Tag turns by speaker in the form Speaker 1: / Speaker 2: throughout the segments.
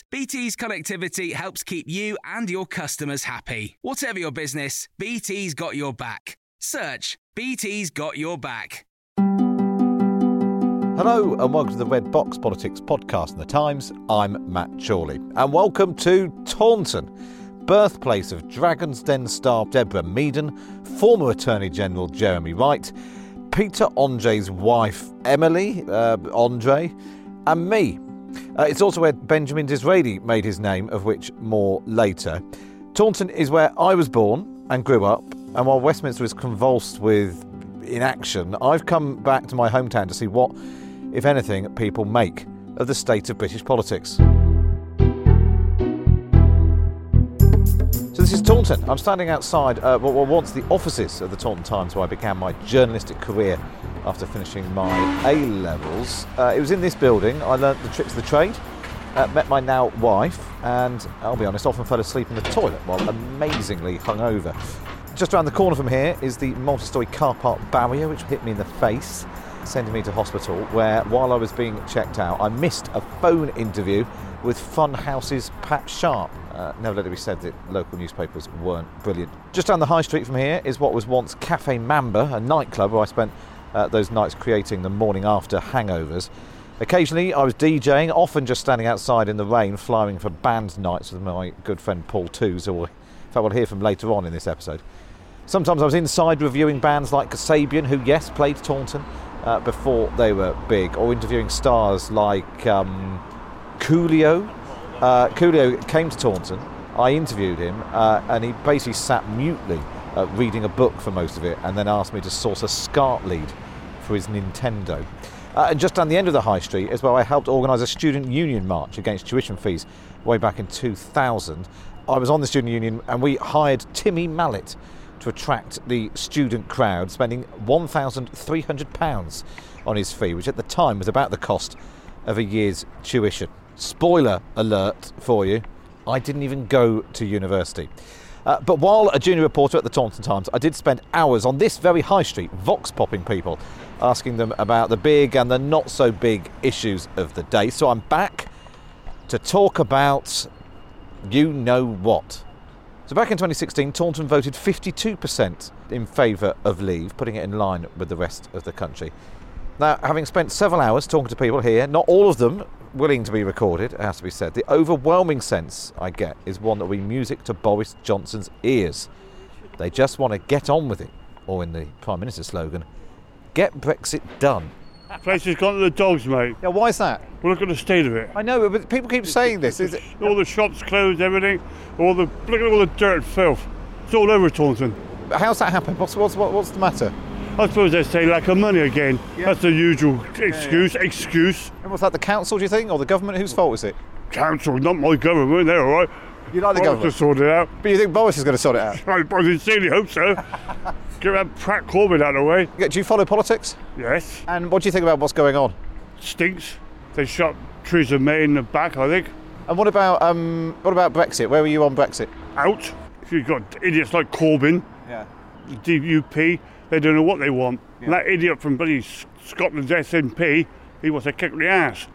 Speaker 1: BT's connectivity helps keep you and your customers happy. Whatever your business, BT's got your back. Search BT's got your back.
Speaker 2: Hello and welcome to the Red Box Politics podcast in the Times. I'm Matt Chorley and welcome to Taunton, birthplace of Dragon's Den star Deborah Meaden, former Attorney General Jeremy Wright, Peter Andre's wife Emily uh, Andre, and me. Uh, it's also where Benjamin Disraeli made his name, of which more later. Taunton is where I was born and grew up, and while Westminster is convulsed with inaction, I've come back to my hometown to see what, if anything, people make of the state of British politics. So this is Taunton. I'm standing outside uh, what were once the offices of the Taunton Times, where I began my journalistic career after finishing my A levels. Uh, it was in this building I learnt the tricks of the trade. Uh, met my now wife, and I'll be honest, often fell asleep in the toilet while amazingly hungover. Just around the corner from here is the multi story car park barrier, which hit me in the face, sending me to hospital, where while I was being checked out, I missed a phone interview with Funhouse's Pat Sharp. Uh, never let it be said that local newspapers weren't brilliant. Just down the high street from here is what was once Cafe Mamba, a nightclub where I spent uh, those nights creating the morning after hangovers. Occasionally, I was DJing, often just standing outside in the rain, flying for band nights with my good friend Paul Twos, who fact we'll hear from later on in this episode. Sometimes I was inside reviewing bands like Kasabian, who, yes, played Taunton uh, before they were big, or interviewing stars like um, Coolio. Uh, Coolio came to Taunton, I interviewed him, uh, and he basically sat mutely uh, reading a book for most of it, and then asked me to source a SCART lead for his Nintendo. Uh, and just down the end of the high street is where I helped organise a student union march against tuition fees way back in 2000. I was on the student union and we hired Timmy Mallett to attract the student crowd, spending £1,300 on his fee, which at the time was about the cost of a year's tuition. Spoiler alert for you, I didn't even go to university. Uh, but while a junior reporter at the Taunton Times, I did spend hours on this very high street, vox popping people, asking them about the big and the not so big issues of the day. So I'm back to talk about you know what. So back in 2016, Taunton voted 52% in favour of leave, putting it in line with the rest of the country. Now, having spent several hours talking to people here, not all of them willing to be recorded, it has to be said, the overwhelming sense I get is one that will be music to Boris Johnson's ears. They just want to get on with it, or in the Prime Minister's slogan, get Brexit done.
Speaker 3: Place has gone to the dogs, mate.
Speaker 2: Yeah, why is that?
Speaker 3: Well, look at the state of it.
Speaker 2: I know, but people keep saying this. Is it?
Speaker 3: All the shops closed, everything. All the look at all the dirt and filth. It's all over Taunton.
Speaker 2: How's that happen? What's, what's, what's the matter?
Speaker 3: I suppose they say lack of money again. That's the usual excuse. Excuse.
Speaker 2: And was that the council, do you think, or the government? Whose fault is it?
Speaker 3: Council, not my government. They're all right.
Speaker 2: You like the
Speaker 3: Boris
Speaker 2: government?
Speaker 3: to sort it out.
Speaker 2: But you think Boris is going to sort it out?
Speaker 3: I, I sincerely hope so. Get that Pratt Corbyn out of the way.
Speaker 2: Yeah, Do you follow politics?
Speaker 3: Yes.
Speaker 2: And what do you think about what's going on?
Speaker 3: Stinks. They shot Theresa May in the back, I think.
Speaker 2: And what about um, what about Brexit? Where were you on Brexit?
Speaker 3: Out. If you've got idiots like Corbyn.
Speaker 2: Yeah.
Speaker 3: DUP, they don't know what they want. And that idiot from bloody S- Scotland's SNP, he wants to kick the ass.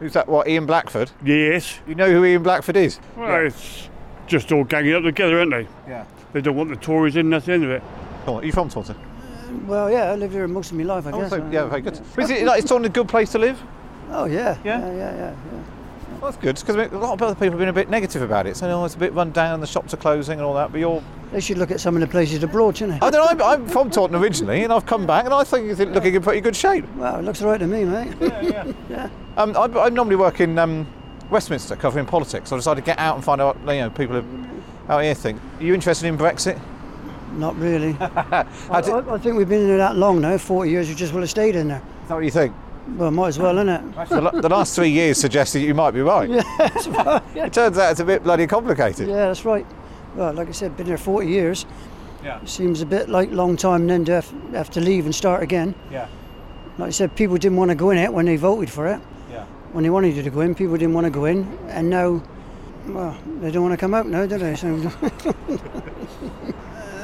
Speaker 2: Who's that? What? Ian Blackford?
Speaker 3: Yes.
Speaker 2: You know who Ian Blackford is?
Speaker 3: Well, it's just all ganging up together, aren't they?
Speaker 2: Yeah.
Speaker 3: They don't want the Tories in, that's the end of it.
Speaker 2: Are you from Taunton?
Speaker 4: Uh, well, yeah, I lived here most of my life, I
Speaker 2: Oh,
Speaker 4: guess.
Speaker 2: so- uh, yeah, very good. Is it like it's on a good place to live?
Speaker 4: Oh, yeah.
Speaker 2: Yeah?
Speaker 4: Yeah, yeah, yeah. yeah.
Speaker 2: Well, that's good because a lot of other people have been a bit negative about it. So oh, it's a bit run down, and the shops are closing and all that. But you're,
Speaker 4: They should look at some of the places abroad, shouldn't they?
Speaker 2: I don't know. I'm, I'm from Taunton originally, and I've come back, and I think it's looking in pretty good shape.
Speaker 4: Well, it looks all right to me, mate. Yeah, yeah. yeah.
Speaker 2: Um, I, I normally work in um, Westminster covering politics. So I decided to get out and find out what you know people are, out here think. Are you interested in Brexit?
Speaker 4: Not really. I, I, I think we've been in there that long now, 40 years, we just will have stayed in there.
Speaker 2: Is that what you think?
Speaker 4: Well, might as well, innit?
Speaker 2: the, the last three years suggested you might be right. Yeah. It turns out it's a bit bloody complicated.
Speaker 4: Yeah, that's right. Well, like I said, been there 40 years.
Speaker 2: Yeah.
Speaker 4: Seems a bit like long time then to have, have to leave and start again.
Speaker 2: Yeah.
Speaker 4: Like I said, people didn't want to go in it when they voted for it.
Speaker 2: Yeah.
Speaker 4: When they wanted you to go in, people didn't want to go in, and now, well, they don't want to come out now, do they? So, you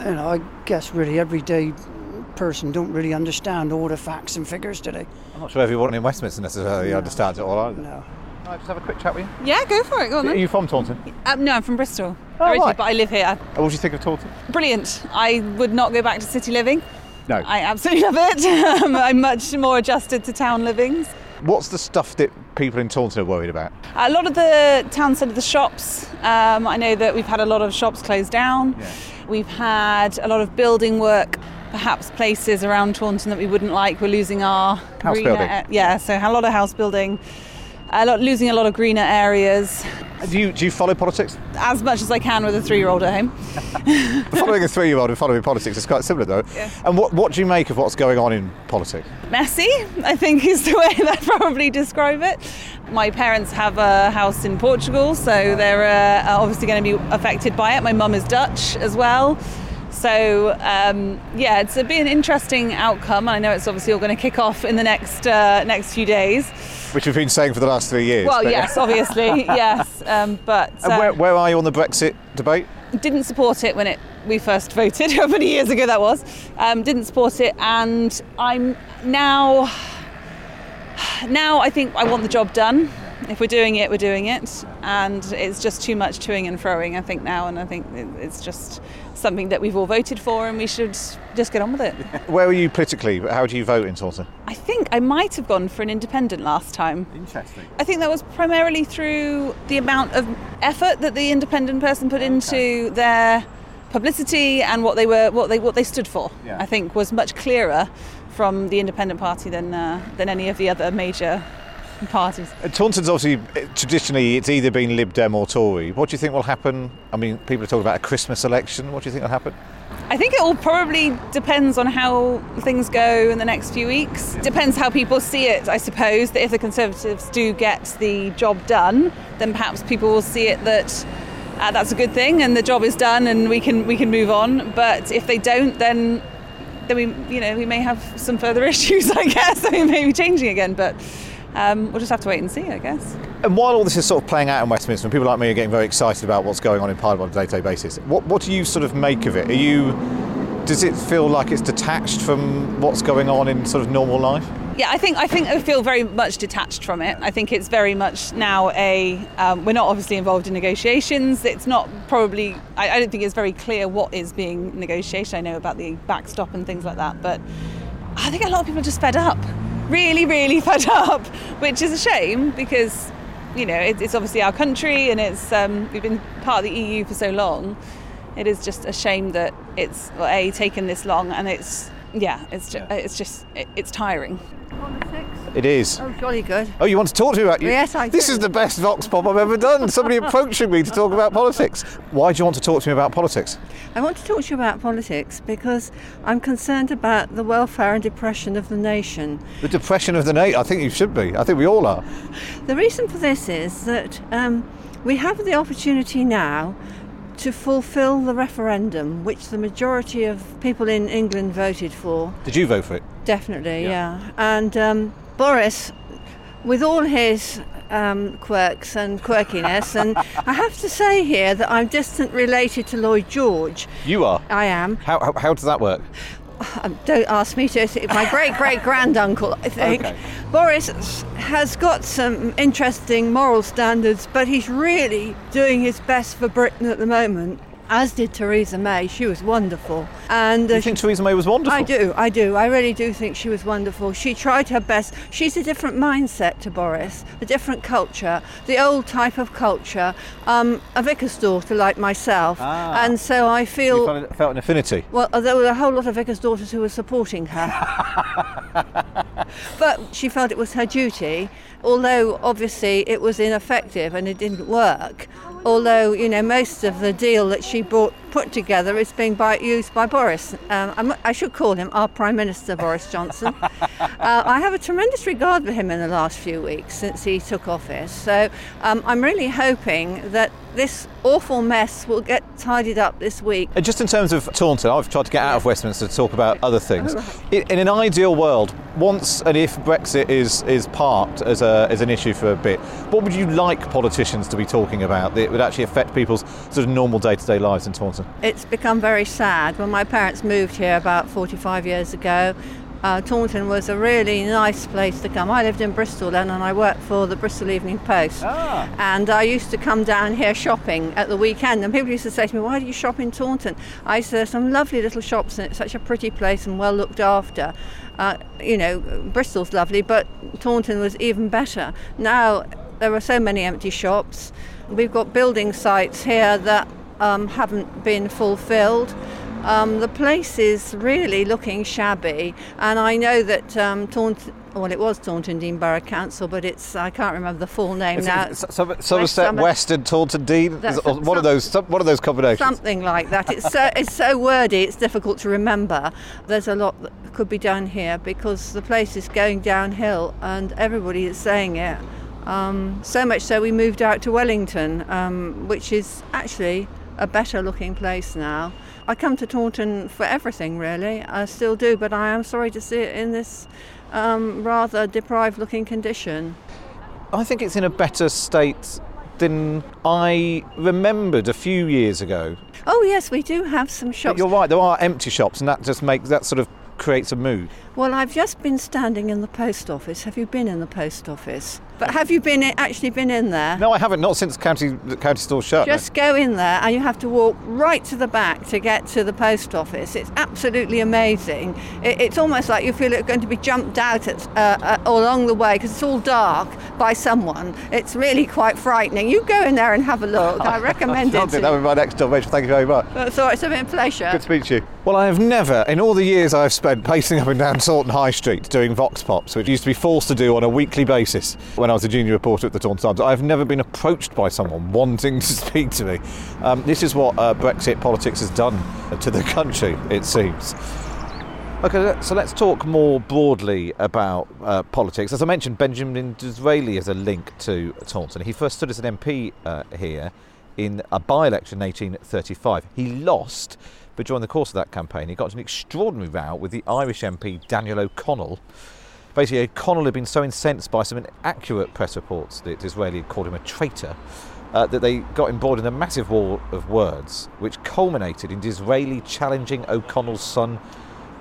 Speaker 4: know, I guess really everyday person don't really understand all the facts and figures, do they?
Speaker 2: I'm not sure everyone in Westminster necessarily understands it all either.
Speaker 4: No.
Speaker 2: I just have a quick chat with you?
Speaker 5: Yeah, go for it. Go on
Speaker 2: Are
Speaker 5: then.
Speaker 2: you from Taunton?
Speaker 5: Um, no, I'm from Bristol
Speaker 2: Oh,
Speaker 5: originally,
Speaker 2: right.
Speaker 5: but I live here.
Speaker 2: What do you think of Taunton?
Speaker 5: Brilliant. I would not go back to city living.
Speaker 2: No.
Speaker 5: I absolutely love it. Um, I'm much more adjusted to town livings.
Speaker 2: What's the stuff that people in Taunton are worried about?
Speaker 5: A lot of the town centre, the shops. Um, I know that we've had a lot of shops closed down. Yeah. We've had a lot of building work. Perhaps places around Taunton that we wouldn't like. We're losing our
Speaker 2: House
Speaker 5: greener
Speaker 2: building.
Speaker 5: a- yeah, so a lot of house building. A lot, losing a lot of greener areas.
Speaker 2: Do you, do you follow politics?
Speaker 5: As much as I can with a three-year-old at home.
Speaker 2: following a three-year-old and following politics is quite similar, though.
Speaker 5: Yeah.
Speaker 2: And what, what do you make of what's going on in politics?
Speaker 5: messy, I think is the way that I'd probably describe it. My parents have a house in Portugal, so they're uh, obviously going to be affected by it. My mum is Dutch as well. So, um, yeah, it's a, be an interesting outcome. I know it's obviously all going to kick off in the next uh, next few days.
Speaker 2: Which we've been saying for the last three years.
Speaker 5: Well, yes, obviously, yes. Um, but
Speaker 2: And
Speaker 5: uh,
Speaker 2: where, where are you on the Brexit debate?
Speaker 5: didn't support it when it we first voted. How many years ago that was? Um, didn't support it, and I'm now. Now I think I want the job done. If we're doing it, we're doing it, and it's just too much toing and froing. I think now, and I think it's just something that we've all voted for, and we should just get on with it.
Speaker 2: Where are you politically? How do you vote in Taunton?
Speaker 5: I think I might have gone for an independent last time.
Speaker 2: Interesting.
Speaker 5: I think that was primarily through the amount of effort that the independent person put into their publicity and what they were what they what they stood for.
Speaker 2: Yeah.
Speaker 5: I think was much clearer from the independent party than uh, than any of the other major parties.
Speaker 2: Uh, Taunton's obviously, uh, traditionally, it's either been Lib Dem or Tory. What do you think will happen? I mean, people are talking about a Christmas election. What do you think will happen?
Speaker 5: I think it all probably depends on how things go in the next few weeks. Depends how people see it, I suppose. That if the Conservatives do get the job done, then perhaps people will see it that uh, that's a good thing and the job is done and we can we can move on. But if they don't, then then we you know we may have some further issues. I guess I mean, maybe changing again, but. Um, we'll just have to wait and see, I guess.
Speaker 2: And while all this is sort of playing out in Westminster, and people like me are getting very excited about what's going on in Parliament on a day-to-day basis, what, what do you sort of make of it? Are you, does it feel like it's detached from what's going on in sort of normal life?
Speaker 5: Yeah, I think I think I feel very much detached from it. I think it's very much now a. Um, we're not obviously involved in negotiations. It's not probably. I, I don't think it's very clear what is being negotiated. I know about the backstop and things like that, but I think a lot of people are just fed up. Really, really fed up, which is a shame because you know it, it's obviously our country and it's um, we've been part of the EU for so long. It is just a shame that it's well, a taken this long and it's yeah it's just, it's just it, it's tiring.
Speaker 2: It is.
Speaker 6: Oh, jolly good.
Speaker 2: Oh, you want to talk to me about you?
Speaker 6: Yes, I do.
Speaker 2: This is the best Vox Pop I've ever done. Somebody approaching me to talk about politics. Why do you want to talk to me about politics?
Speaker 6: I want to talk to you about politics because I'm concerned about the welfare and depression of the nation.
Speaker 2: The depression of the nation. I think you should be. I think we all are.
Speaker 6: The reason for this is that um, we have the opportunity now to fulfil the referendum which the majority of people in England voted for.
Speaker 2: Did you vote for it?
Speaker 6: Definitely, yeah. And um, Boris, with all his um, quirks and quirkiness, and I have to say here that I'm distant related to Lloyd George.
Speaker 2: You are.
Speaker 6: I am.
Speaker 2: How, how, how does that work?
Speaker 6: Um, don't ask me to. My great great granduncle, I think.
Speaker 2: Okay.
Speaker 6: Boris has got some interesting moral standards, but he's really doing his best for Britain at the moment. As did Theresa May. She was wonderful. And
Speaker 2: uh, you think Theresa May was wonderful?
Speaker 6: I do, I do. I really do think she was wonderful. She tried her best. She's a different mindset to Boris, a different culture, the old type of culture. Um, a vicar's daughter like myself, ah. and so I feel
Speaker 2: felt, felt an affinity.
Speaker 6: Well, there were a whole lot of vicar's daughters who were supporting her, but she felt it was her duty although obviously it was ineffective and it didn't work. Although you know most of the deal that she brought put together is being by, used by Boris. Um, i should call him our Prime Minister Boris Johnson. uh, I have a tremendous regard for him in the last few weeks since he took office. So um, I'm really hoping that this awful mess will get tidied up this week.
Speaker 2: And just in terms of Taunton, I've tried to get out of Westminster to talk about other things. In, in an ideal world, once and if Brexit is, is parked as, a, as an issue for a bit, what would you like politicians to be talking about that would actually affect people's sort of normal day to day lives in Taunton?
Speaker 6: It's become very sad. When my parents moved here about 45 years ago, uh, Taunton was a really nice place to come. I lived in Bristol then and I worked for the Bristol Evening Post. Ah. And I used to come down here shopping at the weekend and people used to say to me, Why do you shop in Taunton? I said, There's some lovely little shops and it's such a pretty place and well looked after. Uh, you know, Bristol's lovely, but Taunton was even better. Now there are so many empty shops. We've got building sites here that um, haven't been fulfilled. Um, the place is really looking shabby, and I know that um, Taunton, well, it was Taunton Borough Council, but it's I can't remember the full name now.
Speaker 2: Somerset West and Taunton Deane, one of those, one of those combinations.
Speaker 6: Something like that. It's so it's so wordy, it's difficult to remember. There's a lot that could be done here because the place is going downhill, and everybody is saying it. Um, so much so we moved out to Wellington, um, which is actually a better looking place now. I come to Taunton for everything, really. I still do, but I am sorry to see it in this um, rather deprived looking condition.
Speaker 2: I think it's in a better state than I remembered a few years ago.
Speaker 6: Oh yes, we do have some shops.
Speaker 2: But you're right. There are empty shops, and that just makes that sort of creates a mood.
Speaker 6: Well, I've just been standing in the post office. Have you been in the post office? But have you been actually been in there?
Speaker 2: No, I haven't. Not since county the county store shut.
Speaker 6: Just no. go in there, and you have to walk right to the back to get to the post office. It's absolutely amazing. It, it's almost like you feel it's going to be jumped out at, uh, uh, along the way because it's all dark by someone. It's really quite frightening. You go in there and have a look. I recommend
Speaker 2: it. That would be my next job, Rachel. Thank you very much.
Speaker 6: That's all right. It's been a pleasure.
Speaker 2: Good to meet you. Well, I have never, in all the years I've spent pacing up and down Taunton High Street doing Vox Pops, which used to be forced to do on a weekly basis when I was a junior reporter at the Taunton Times, I've never been approached by someone wanting to speak to me. Um, this is what uh, Brexit politics has done to the country, it seems. Okay, so let's talk more broadly about uh, politics. As I mentioned, Benjamin Disraeli is a link to Taunton. He first stood as an MP uh, here in a by election in 1835. He lost, but during the course of that campaign, he got an extraordinary row with the Irish MP Daniel O'Connell Basically, O'Connell had been so incensed by some inaccurate press reports that Disraeli had called him a traitor uh, that they got embroiled in a massive war of words, which culminated in Disraeli challenging O'Connell's son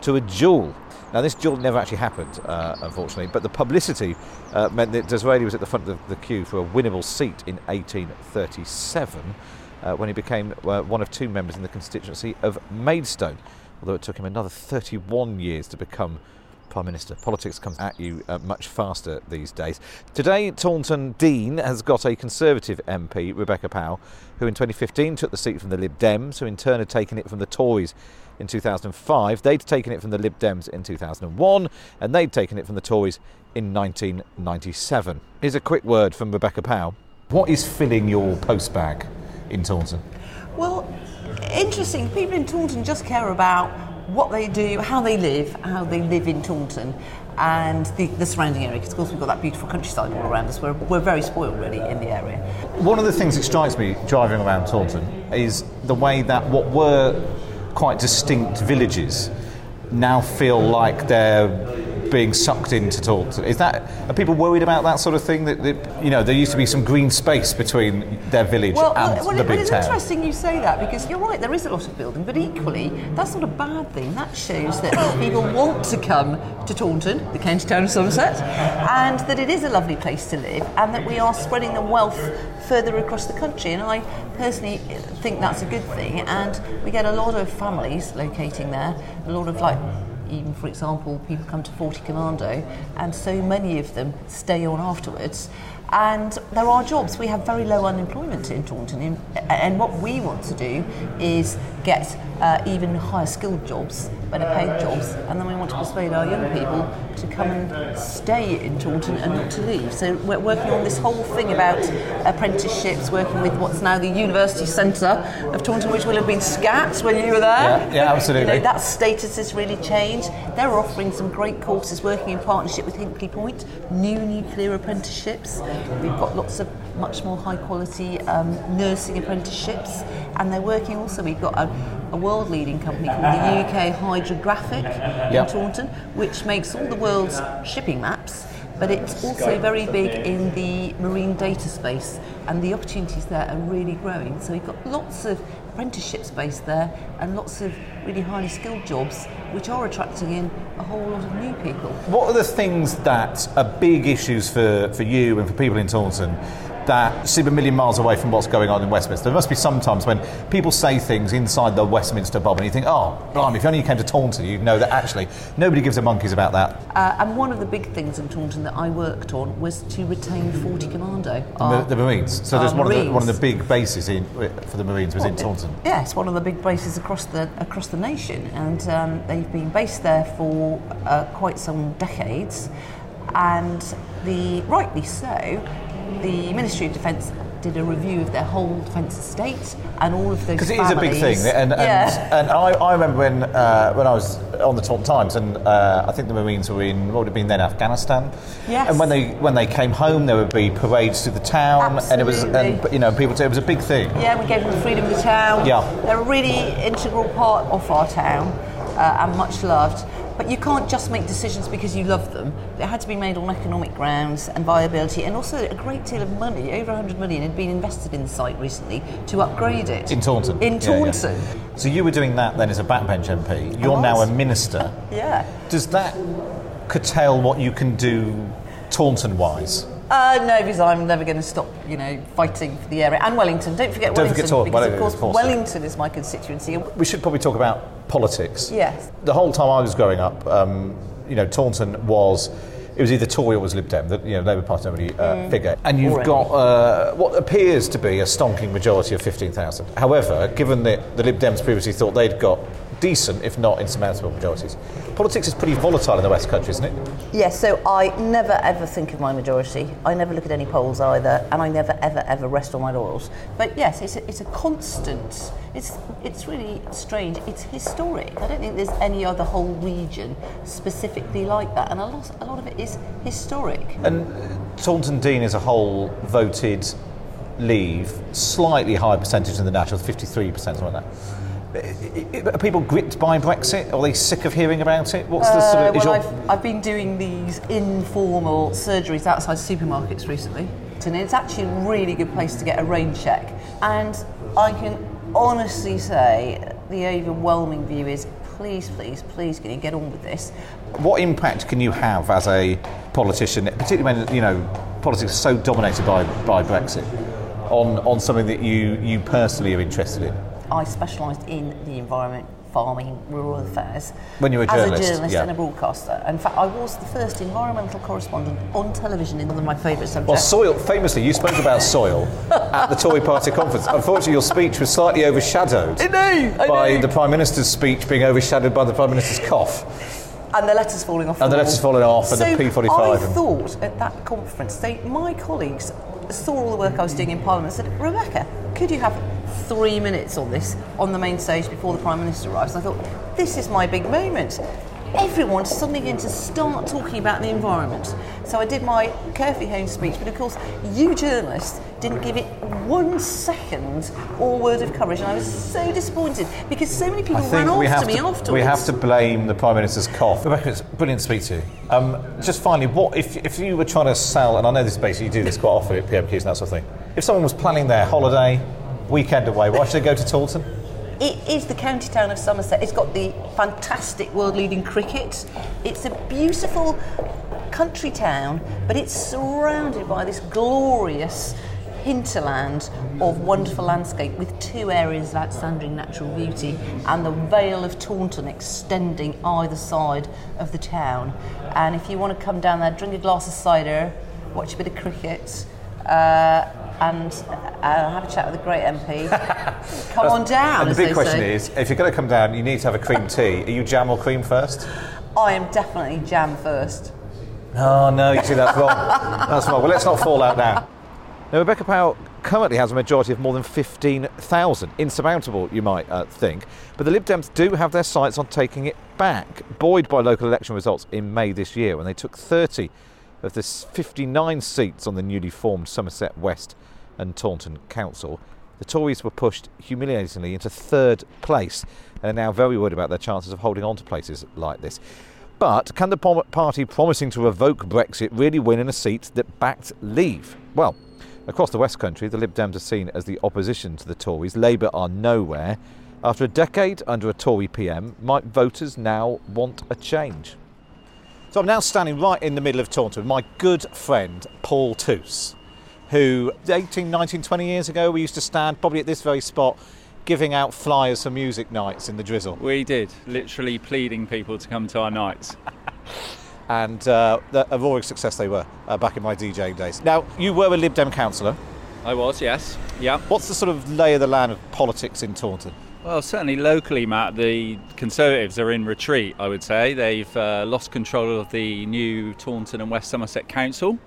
Speaker 2: to a duel. Now, this duel never actually happened, uh, unfortunately, but the publicity uh, meant that Disraeli was at the front of the, the queue for a winnable seat in 1837 uh, when he became uh, one of two members in the constituency of Maidstone, although it took him another 31 years to become Prime Minister. Politics comes at you uh, much faster these days. Today, Taunton Deane has got a Conservative MP, Rebecca Pow, who in 2015 took the seat from the Lib Dems, who in turn had taken it from the Tories in 2005. They'd taken it from the Lib Dems in 2001, and they'd taken it from the Tories in 1997. Here's a quick word from Rebecca Pow. What is filling your post bag in Taunton?
Speaker 7: Well, interesting. People in Taunton just care about what they do, how they live, how they live in Taunton, and the, the surrounding area. Because of course we've got that beautiful countryside all around us. We're, we're very spoiled really in the area.
Speaker 2: One of the things that strikes me driving around Taunton is the way that what were quite distinct villages now feel like they're being sucked in into Taunton. Is that are people worried about that sort of thing? That, that you know, there used to be some green space between their village
Speaker 7: Well,
Speaker 2: and
Speaker 7: well, well,
Speaker 2: the big
Speaker 7: it's
Speaker 2: town.
Speaker 7: interesting you say that because you're right, there is a lot of building, but equally, that's not a bad thing. That shows that people want to come to Taunton, the county town of Somerset, and that it is a lovely place to live, and that we are spreading the wealth further across the country. And I personally think that's a good thing, and we get a lot of families locating there, a lot of like even for example, people come to 40 Commando and so many of them stay on afterwards. And there are jobs. We have very low unemployment in Taunton. And what we want to do is get uh, even higher skilled jobs, better paid jobs. And then we want to persuade our young people to come and stay in Taunton and not to leave. So we're working on this whole thing about apprenticeships, working with what's now the University Centre of Taunton, which will have been SCAT when you were there.
Speaker 2: Yeah, yeah, absolutely.
Speaker 7: You know, that status has really changed. They're offering some great courses working in partnership with Hinkley Point, new nuclear apprenticeships. We've got lots of much more high quality um, nursing apprenticeships, and they're working also. We've got a, a world leading company called the UK Hydrographic
Speaker 2: Yep.
Speaker 7: in Taunton, which makes all the world's shipping maps. But it's also very big in the marine data space, and the opportunities there are really growing. So we've got lots of apprenticeship space there, and lots of really highly skilled jobs, which are attracting in a whole lot of new people.
Speaker 2: What are the things that are big issues for, for you and for people in Taunton that seem a million miles away from what's going on in Westminster? There must be sometimes when people say things inside the Westminster bubble and you think, oh, blimey, if only you came to Taunton, you'd know that actually nobody gives a monkeys about that.
Speaker 7: Uh, and one of the big things in Taunton that I worked on was to retain 40 Commando.
Speaker 2: The,
Speaker 7: Our-
Speaker 2: the Marines. So there's one of, the, one of the big bases in, for the Marines was in Taunton.
Speaker 7: Yeah, one of the big bases across the across the nation, and um, they've been based there for uh, quite some decades, and the rightly so, the Ministry of Defence did a review of their whole defence estate and all of those
Speaker 2: Because it is a big thing, and, and,
Speaker 7: yeah.
Speaker 2: and I, I remember when uh, when I was on the Taunton Times, and uh, I think the Marines were in what would have been then Afghanistan.
Speaker 7: Yes.
Speaker 2: And when they when they came home, there would be parades through the town, and it was and you know people it was a big thing.
Speaker 7: Yeah, we gave them the freedom of the town.
Speaker 2: Yeah.
Speaker 7: They're a really integral part of our town uh, and much loved. But you can't just make decisions because you love them. They had to be made on economic grounds and viability, and also a great deal of money, over 100 million, had been invested in the site recently to upgrade it.
Speaker 2: In Taunton.
Speaker 7: In
Speaker 2: Yeah, yeah.
Speaker 7: Taunton.
Speaker 2: So you were doing that then as a backbench MP. You're now a minister.
Speaker 7: Yeah.
Speaker 2: Does that curtail what you can do Taunton-wise?
Speaker 7: Uh, no, because I'm never going to stop, you know, fighting for the area. And Wellington. Don't forget
Speaker 2: Don't
Speaker 7: Wellington.
Speaker 2: forget
Speaker 7: because,
Speaker 2: Wellington,
Speaker 7: of course,
Speaker 2: of course.
Speaker 7: Wellington is my constituency.
Speaker 2: We should probably talk about politics.
Speaker 7: Yes.
Speaker 2: The whole time I was growing up, um, you know, Taunton was. It was either Tory or it was Lib Dem, the you know, Labour Party nobody uh, figure. And you've
Speaker 7: Already.
Speaker 2: got uh, what appears to be a stonking majority of 15,000. However, given that the Lib Dems previously thought they'd got decent, if not insurmountable majorities, politics is pretty volatile in the West Country, isn't it?
Speaker 7: Yes, so I never ever think of my majority. I never look at any polls either, and I never ever ever rest on my laurels. But yes, it's a, it's a constant. It's it's really strange. It's historic. I don't think there's any other whole region specifically like that, and a lot a lot of it is historic.
Speaker 2: And Taunton Deane as a whole voted leave, slightly higher percentage than the National, 53%, something like that. I- Are people gripped by Brexit? Are they sick of hearing about it? What's the sort
Speaker 7: Uh,
Speaker 2: of. is
Speaker 7: well,
Speaker 2: your-
Speaker 7: I've, I've been doing these informal surgeries outside supermarkets recently, and it's actually a really good place to get a rain check. And I can honestly say the overwhelming view is please, please, please, can you get on with this?
Speaker 2: What impact can you have as a politician, particularly when you know politics is so dominated by, by Brexit, on, on something that you, you personally are interested in?
Speaker 7: I specialised in the environment, farming, rural affairs.
Speaker 2: When you were a
Speaker 7: As a journalist
Speaker 2: yeah.
Speaker 7: and a broadcaster. In fact, I was the first environmental correspondent on television in one of my favourite subjects.
Speaker 2: Well, soil, famously, you spoke about soil at the Tory party conference. Unfortunately, your speech was slightly overshadowed
Speaker 7: I know, I
Speaker 2: by
Speaker 7: know.
Speaker 2: the Prime Minister's speech being overshadowed by the Prime Minister's cough.
Speaker 7: and the letters falling off.
Speaker 2: And the
Speaker 7: wall.
Speaker 2: letters falling off and
Speaker 7: so
Speaker 2: the P45
Speaker 7: I thought at that conference, they, my colleagues saw all the work I was doing in Parliament and said, Rebecca, could you have three minutes on this on the main stage before the Prime Minister arrives? And I thought, this is my big moment. Everyone's suddenly going to start talking about the environment. So I did my carefully Home speech, but of course, you journalists, didn't give it one second or word of courage, and I was so disappointed because so many people ran
Speaker 2: think we have,
Speaker 7: after me
Speaker 2: to,
Speaker 7: afterwards.
Speaker 2: we have to blame the Prime Minister's cough. Rebecca, it's brilliant to speak to you. Um, just finally, what if, if you were trying to sell, and I know this basically you do this quite often at PMQs and that sort of thing, if someone was planning their holiday, weekend away, why should they go to Taunton?
Speaker 7: It is the county town of Somerset. It's got the fantastic world leading cricket. It's a beautiful country town, but it's surrounded by this glorious hinterland of wonderful landscape with two areas of outstanding natural beauty and the Vale of Taunton extending either side of the town. And if you want to come down there, drink a glass of cider, watch a bit of cricket, uh, and uh, have a chat with the great MP. come on down.
Speaker 2: And the big question
Speaker 7: say.
Speaker 2: is, if you're going to come down, you need to have a cream tea. Are you jam or cream first?
Speaker 7: I am definitely jam first.
Speaker 2: Oh no, you see that's wrong. That's wrong. Well, let's not fall out now. Now, Rebecca Pow currently has a majority of more than 15,000. Insurmountable, you might uh, think. But the Lib Dems do have their sights on taking it back, buoyed by local election results in May this year when they took 30 of the 59 seats on the newly formed Somerset West and Taunton Council. The Tories were pushed humiliatingly into third place and are now very worried about their chances of holding on to places like this. But can the party promising to revoke Brexit really win in a seat that backed Leave? Well, across the West Country, the Lib Dems are seen as the opposition to the Tories. Labour are nowhere. After a decade under a Tory PM, might voters now want a change? So I'm now standing right in the middle of Taunton with my good friend Paul Toos, who 18, 19, 20 years ago we used to stand probably at this very spot giving out flyers for music nights in the drizzle.
Speaker 8: We did, literally pleading people to come to our nights.
Speaker 2: and uh, a roaring success they were uh, back in my DJing days. Now, you were a Lib Dem councillor.
Speaker 8: I was, yes. Yeah.
Speaker 2: What's the sort of lay of the land of politics in Taunton?
Speaker 8: Well, certainly locally, Matt, the Conservatives are in retreat, I would say. They've uh, lost control of the new Taunton and West Somerset Council.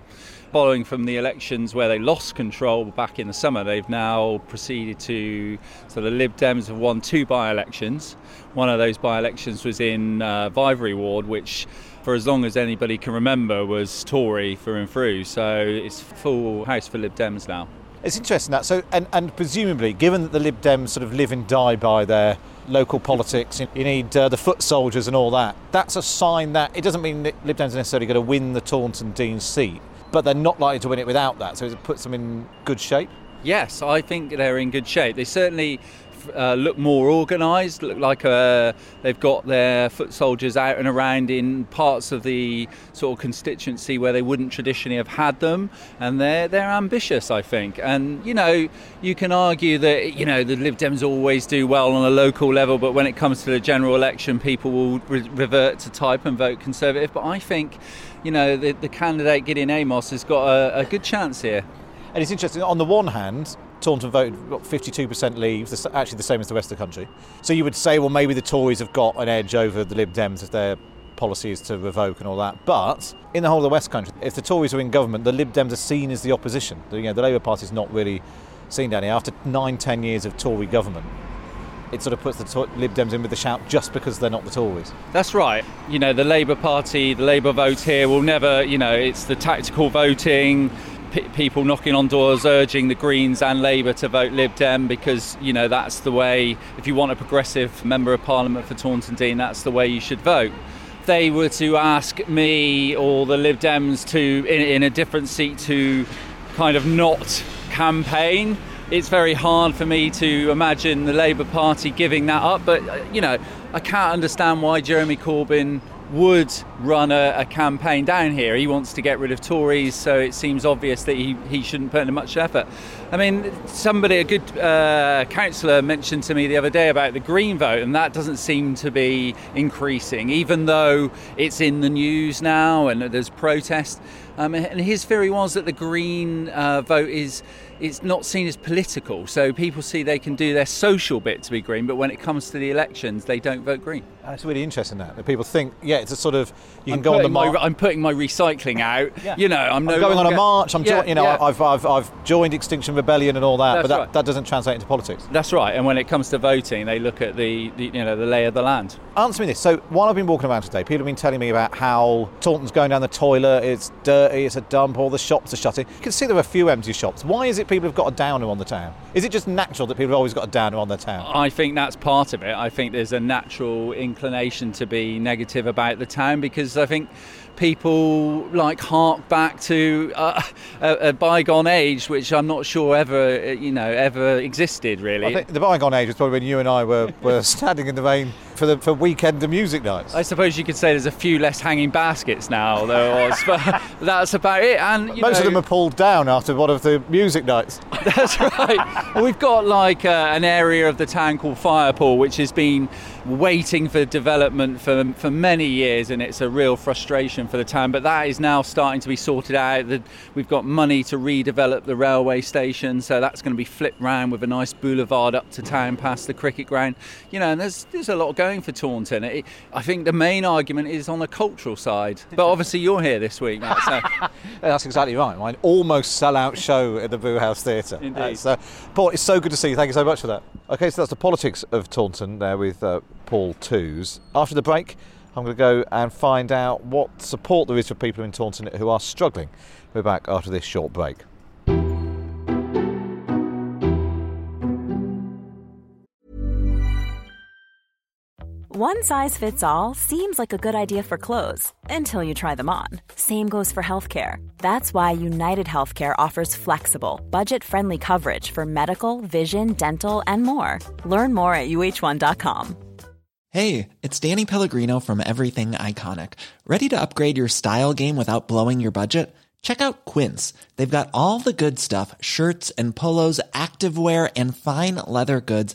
Speaker 8: Following from the elections where they lost control back in the summer, they've now proceeded to. So the Lib Dems have won two by elections. One of those by elections was in uh, Ward, which for as long as anybody can remember was Tory through and through. So it's full house for Lib Dems now.
Speaker 2: It's interesting that. So, and, and presumably, given that the Lib Dems sort of live and die by their local politics, you you need uh, the foot soldiers and all that. That's a sign that it doesn't mean that Lib Dems are necessarily going to win the Taunton Deane seat, but they're not likely to win it without that. So it puts them in good shape.
Speaker 8: Yes, I think they're in good shape. They certainly uh, look more organised. Look like uh, they've got their foot soldiers out and around in parts of the sort of constituency where they wouldn't traditionally have had them, and they're they're ambitious. I think, and you know, you can argue that you know the Lib Dems always do well on a local level, but when it comes to the general election, people will re- revert to type and vote Conservative. But I think, you know, the, the candidate Gideon Amos has got a, a good chance here.
Speaker 2: And it's interesting, on the one hand, Taunton voted what, 52% leave, the actually the same as the rest of the country. So you would say, well, maybe the Tories have got an edge over the Lib Dems if their policy is to revoke and all that. But in the whole of the West Country, if the Tories are in government, the Lib Dems are seen as the opposition. The, you know, the Labour Party is not really seen down here. After nine, ten years of Tory government, it sort of puts the Lib Dems in with the shout just because they're not the Tories.
Speaker 8: That's right. You know, the Labour Party, the Labour vote here will never, you know, it's the tactical voting, p- people knocking on doors urging the Greens and Labour to vote Lib Dem because, you know, that's the way, if you want a progressive member of Parliament for Taunton Deane, that's the way you should vote. They were to ask me or the Lib Dems to, in, in a different seat, to kind of not campaign, it's very hard for me to imagine the Labour Party giving that up. But, uh, you know, I can't understand why Jeremy Corbyn would run a, a campaign down here. He wants to get rid of Tories, so it seems obvious that he, he shouldn't put in much effort. I mean, somebody, a good uh, councillor, mentioned to me the other day about the Green vote, and that doesn't seem to be increasing, even though it's in the news now and there's protest. Um, and his theory was that the Green uh, vote is it's not seen as political, so people see they can do their social bit to be Green, but when it comes to the elections, they don't vote Green.
Speaker 2: And it's really interesting that, that people think, yeah, it's a sort of, you can
Speaker 8: I'm
Speaker 2: go on the
Speaker 8: my-
Speaker 2: march.
Speaker 8: I'm putting my recycling out.
Speaker 2: Yeah.
Speaker 8: You know, I'm, no
Speaker 2: I'm going on a march. I'm,
Speaker 8: Yeah,
Speaker 2: join, you know,
Speaker 8: yeah.
Speaker 2: I've, I've, I've joined Extinction Rebellion and all that,
Speaker 8: That's
Speaker 2: but that,
Speaker 8: right.
Speaker 2: that doesn't translate into politics.
Speaker 8: That's right. And when it comes to voting, they look at the, the you know the lay of the land.
Speaker 2: Answer me this. So while I've been walking around today, people have been telling me about how Taunton's going down the toilet. It's dirty, it's a dump, all the shops are shutting. You can see there are a few empty shops. Why is it people have got a downer on the town? Is it just natural that people have always got a downer on their town?
Speaker 8: I think that's part of it. I think there's a natural inclination to be negative about the town because I think people like hark back to uh, a, a, bygone age, which I'm not sure ever, you know, ever existed really.
Speaker 2: I think the bygone age was probably when you and I were, were standing in the rain for the for weekend and music nights.
Speaker 8: I suppose you could say there's a few less hanging baskets now there was, but that's about it. And
Speaker 2: most
Speaker 8: know,
Speaker 2: of them are pulled down after one of the music nights.
Speaker 8: That's right. We've got like uh, an area of the town called Firepool, which has been waiting for development for for many years, and it's a real frustration for the town. But that is now starting to be sorted out. We've got money to redevelop the railway station, so that's going to be flipped round with a nice boulevard up to town past the cricket ground. You know, and there's there's a lot going for Taunton. It, I think the main argument is on the cultural side. But obviously, you're here this week, Matt. So.
Speaker 2: that's exactly right. My almost sell-out show at the Brewhouse Theatre.
Speaker 8: Indeed. Uh,
Speaker 2: so, Paul, it's so good to see you. Thank you so much for that. Okay, so that's the politics of Taunton there with uh, Paul Twos. After the break, I'm going to go and find out what support there is for people in Taunton who are struggling. We're back after this short break.
Speaker 9: One size fits all seems like a good idea for clothes until you try them on. Same goes for healthcare. That's why United Healthcare offers flexible, budget friendly coverage for medical, vision, dental, and more. Learn more at uhc.com.
Speaker 10: Hey, it's Danny Pellegrino from Everything Iconic. Ready to upgrade your style game without blowing your budget? Check out Quince. They've got all the good stuff shirts and polos, activewear, and fine leather goods,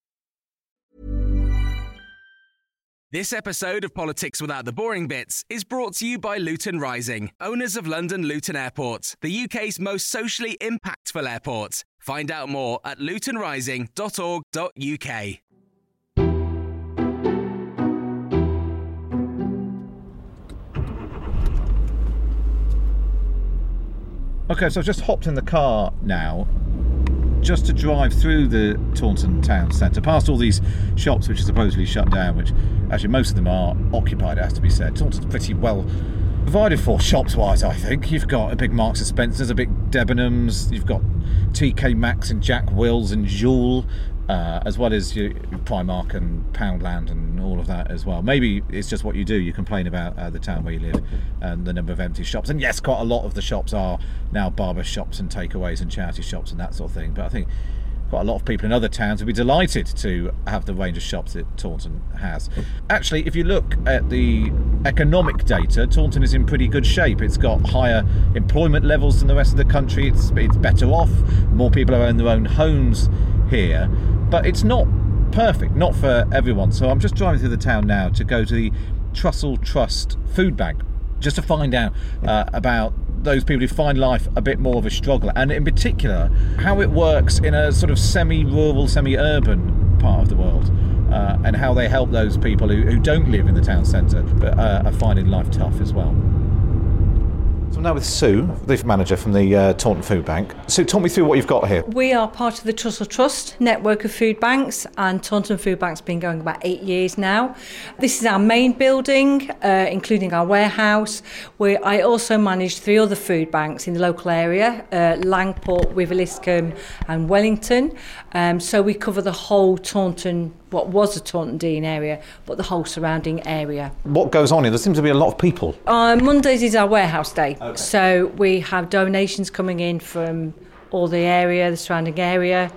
Speaker 1: This episode of Politics Without the Boring Bits is brought to you by Luton Rising, owners of London Luton Airport, the UK's most socially impactful airport. Find out more at lutonrising.org.uk.
Speaker 2: Okay, so I've just hopped in the car now just to drive through the Taunton town centre, past all these shops which are supposedly shut down, which actually most of them are occupied, it has to be said. Taunton's pretty well provided for shops wise, I think. You've got a big Marks and Spencer's, a big Debenhams, you've got TK Maxx and Jack Wills and Joules uh, as well as your Primark and Poundland and all of that as well. Maybe it's just what you do. You complain about uh, the town where you live and the number of empty shops. And yes, quite a lot of the shops are now barber shops and takeaways and charity shops and that sort of thing. But I think quite a lot of people in other towns would be delighted to have the range of shops that Taunton has. Actually, if you look at the economic data, Taunton is in pretty good shape. It's got higher employment levels than the rest of the country. It's, it's better off. More people own their own homes here, but it's not perfect, not for everyone. So I'm just driving through the town now to go to the Trussell Trust Food Bank just to find out uh, about those people who find life a bit more of a struggle, and in particular, how it works in a sort of semi rural, semi urban part of the world. Uh, and how they help those people who, who don't live in the town centre but uh, are finding life tough as well. So I'm now with Sue, the manager from the uh, Taunton Food Bank. Sue, talk me through what you've got here.
Speaker 11: We are part of the Trussell Trust network of food banks, and Taunton Food Bank's been going about eight years now. This is our main building, uh, including our warehouse. Where I also manage three other food banks in the local area: uh, Langport, Wiveliscombe, and Wellington. Um, so we cover the whole Taunton what was the Taunton Deane area, but the whole surrounding area.
Speaker 2: What goes on here? There seems to be a lot of people.
Speaker 11: Uh, Mondays is our warehouse day. Okay. So we have donations coming in from all the area, the surrounding area,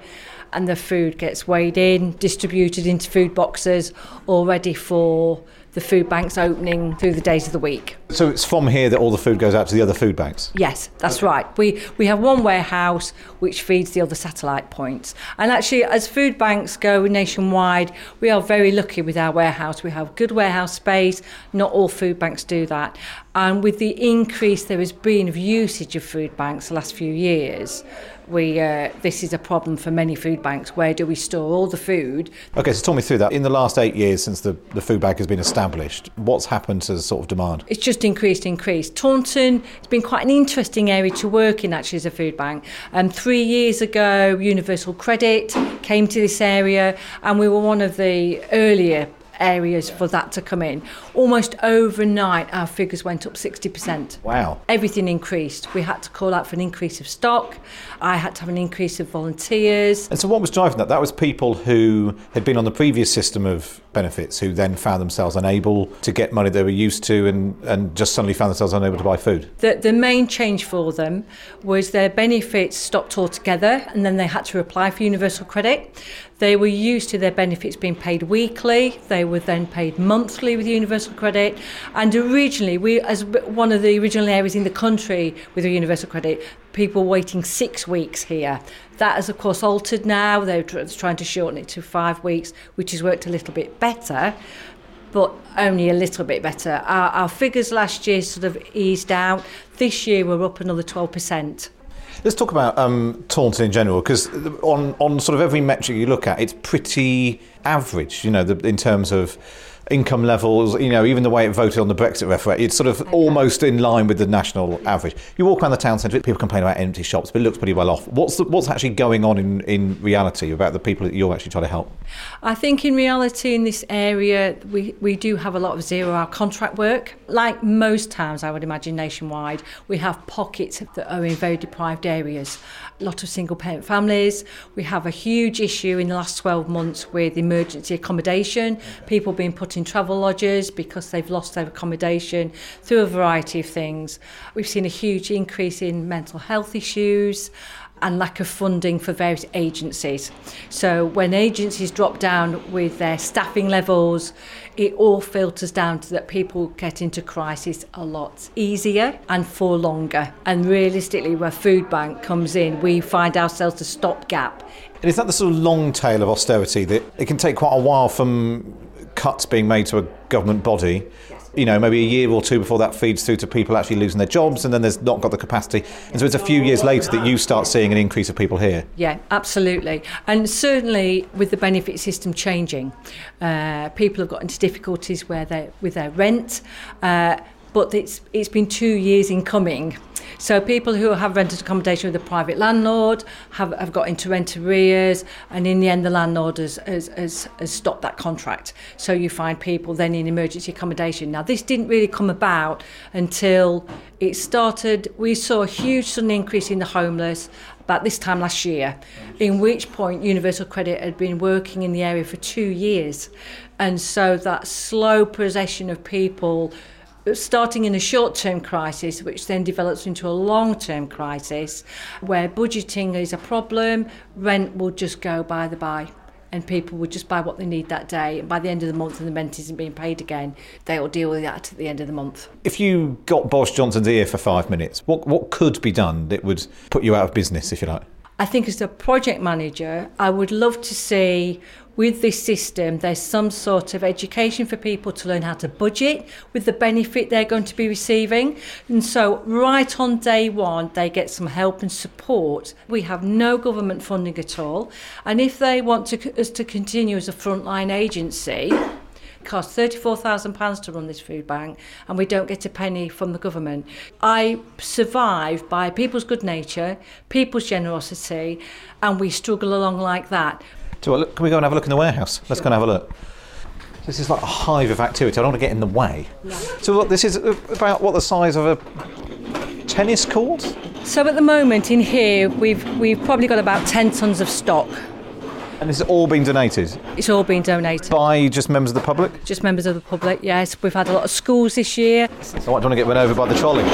Speaker 11: and the food gets weighed in, distributed into food boxes, all ready for the food banks opening through the days of the week.
Speaker 2: So it's from here that all the food goes out to the other food banks?
Speaker 11: Yes, that's okay. right. We, we have one warehouse which feeds the other satellite points. And actually, as food banks go nationwide, we are very lucky with our warehouse. We have good warehouse space. Not all food banks do that. And with the increase there has been of usage of food banks the last few years, we uh, this is a problem for many food banks. Where do we store all the food?
Speaker 2: Okay, so talk me through that. In the last eight years since the, the food bank has been established, what's happened to the sort of demand?
Speaker 11: It's just increased, increased. Taunton has been quite an interesting area to work in actually as a food bank. Um, three years ago, Universal Credit came to this area, and we were one of the earlier areas for that to come in. Almost overnight, our figures went up 60%.
Speaker 2: Wow.
Speaker 11: Everything increased. We had to call out for an increase of stock. I had to have an increase of volunteers.
Speaker 2: And so, what was driving that? That was people who had been on the previous system of benefits who then found themselves unable to get money they were used to and, and just suddenly found themselves unable to buy food.
Speaker 11: The, the main change for them was their benefits stopped altogether and then they had to apply for universal credit. They were used to their benefits being paid weekly. They were then paid monthly with universal credit. And originally, we, as one of the original areas in the country with a universal credit, people waiting six weeks here. That has, of course, altered now. They're trying to shorten it to five weeks, which has worked a little bit better, but only a little bit better. Our, our figures last year sort of eased out. This year, we're up another 12%.
Speaker 2: Let's talk about um, Taunton in general, because on, on sort of every metric you look at, it's pretty average, you know, the, in terms of income levels, you know, even the way it voted on the Brexit referendum, it's sort of almost in line with the national average. You walk around the town centre, people complain about empty shops, but it looks pretty well off. What's the, what's actually going on in, in reality about the people that you're actually trying to help?
Speaker 11: I think in reality in this area, we, we do have a lot of zero-hour contract work. Like most towns, I would imagine nationwide, we have pockets that are in very deprived areas. Lot of single-parent families. We have a huge issue in the last 12 months with emergency accommodation, people being put in travel lodges because they've lost their accommodation through a variety of things. We've seen a huge increase in mental health issues and lack of funding for various agencies. So when agencies drop down with their staffing levels, it all filters down to that people get into crisis a lot easier and for longer. And realistically, where Food Bank comes in, we find ourselves a stopgap.
Speaker 2: And is that the sort of long tail of austerity that it can take quite a while from cuts being made to a government body, you know, maybe a year or two before that feeds through to people actually losing their jobs, and then there's not got the capacity. And so it's a few years later that you start seeing an increase of people here.
Speaker 11: Yeah, absolutely. And certainly with the benefit system changing, uh, people have got into difficulties where they with their rent. Uh, but it's it's been two years in coming. So people who have rented accommodation with a private landlord have, have got into rent arrears, and in the end, the landlord has, has, has, has stopped that contract. So you find people then in emergency accommodation. Now, this didn't really come about until it started. We saw a huge sudden increase in the homeless about this time last year, in which point Universal Credit had been working in the area for two years. And so that slow possession of people starting in a short term crisis, which then develops into a long term crisis where budgeting is a problem, rent will just go by the by. And people will just buy what they need that day. And by the end of the month, and the rent isn't being paid again, they will deal with that at the end of the month.
Speaker 2: If you got Boris Johnson's ear for five minutes, what, what could be done that would put you out of business, if you like?
Speaker 11: I think as a project manager, I would love to see with this system, there's some sort of education for people to learn how to budget with the benefit they're going to be receiving. And so, right on day one, they get some help and support. We have no government funding at all. And if they want to, us to continue as a frontline agency, it costs £34,000 to run this food bank and we don't get a penny from the government. I survive by people's good nature, people's generosity, and we struggle along like that.
Speaker 2: So look, can we go and have a look in the warehouse? Let's go and have a look. This is like a hive of activity. I don't want to get in the way. No. So what, this is about what the size of a tennis court?
Speaker 11: So at the moment in here, we've we've probably got about ten tons of stock.
Speaker 2: And this has all been donated?
Speaker 11: It's all been donated.
Speaker 2: By just members of the public?
Speaker 11: Just members of the public, yes. We've had a lot of schools this year.
Speaker 2: So I don't want to get run over by the trolley.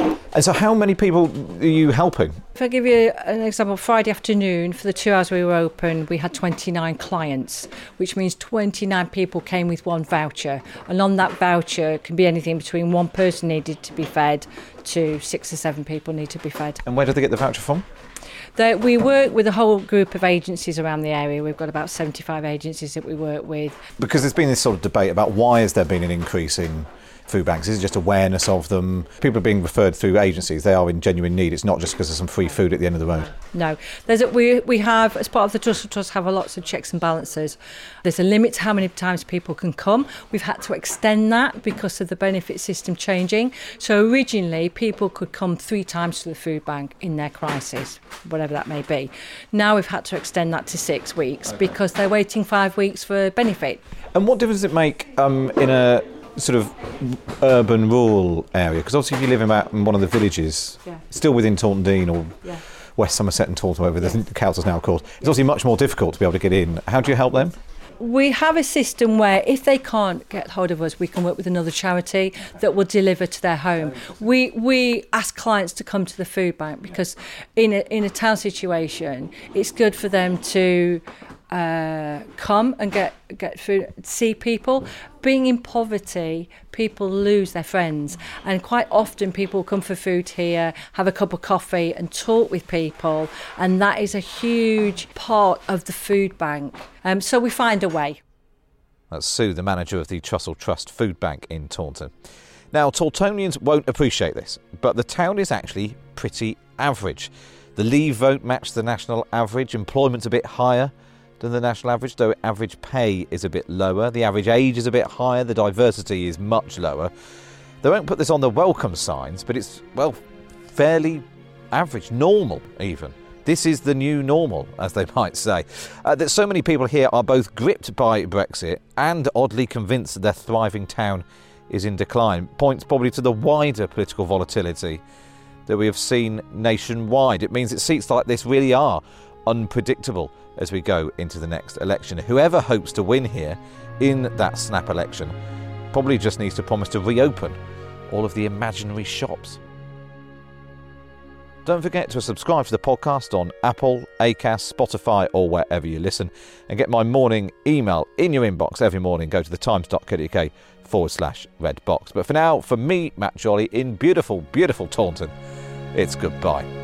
Speaker 2: And so, how many people are you helping?
Speaker 11: If I give you an example, Friday afternoon, for the two hours we were open, we had 29 clients, which means 29 people came with one voucher. And on that voucher can be anything between one person needed to be fed to six or seven people need to be fed.
Speaker 2: And where did they get the voucher from?
Speaker 11: That we work with a whole group of agencies around the area. We've got about 75 agencies that we work with.
Speaker 2: Because there's been this sort of debate about why has there been an increase in food banks? This Is just awareness of them? People are being referred through agencies. They are in genuine need. It's not just because there's some free food at the end of the road.
Speaker 11: No, there's a, we we have as part of the Trussell Trust have a lots of checks and balances. There's a limit to how many times people can come. We've had to extend that because of the benefit system changing. So originally people could come three times to the food bank in their crisis, whatever that may be. Now we've had to extend that to six weeks okay. because they're waiting five weeks for benefit.
Speaker 2: And what difference does it make um, in a sort of urban rural area? Because obviously, if you live in, about, in one of the villages, yeah. still within Taunton Deane or yeah. West Somerset and Taunton, wherever the council is now called, it's obviously much more difficult to be able to get in. How do you help them?
Speaker 11: we have a system where if they can't get hold of us, we can work with another charity that will deliver to their home. We we ask clients to come to the food bank because in a in a town situation, it's good for them to uh, come and get get food, see people. Being in poverty, people lose their friends, and quite often people come for food here, have a cup of coffee, and talk with people, and that is a huge part of the food bank. Um, so we find a way.
Speaker 2: That's Sue, the manager of the Trussell Trust Food Bank in Taunton. Now, Tauntonians won't appreciate this, but the town is actually pretty average. The Leave vote matched the national average, employment's a bit higher than the national average, though average pay is a bit lower. The average age is a bit higher, the diversity is much lower. They won't put this on the welcome signs, but it's, well, fairly average, normal even. This is the new normal, as they might say. Uh, that so many people here are both gripped by Brexit and oddly convinced that their thriving town is in decline points probably to the wider political volatility that we have seen nationwide. It means that seats like this really are unpredictable as we go into the next election. Whoever hopes to win here in that snap election probably just needs to promise to reopen all of the imaginary shops. Don't forget to subscribe to the podcast on Apple, Acast, Spotify, or wherever you listen, and get my morning email in your inbox every morning. Go to the times.co.uk forward slash red box. But for now, for me, Matt Chorley, in beautiful, beautiful Taunton, it's goodbye.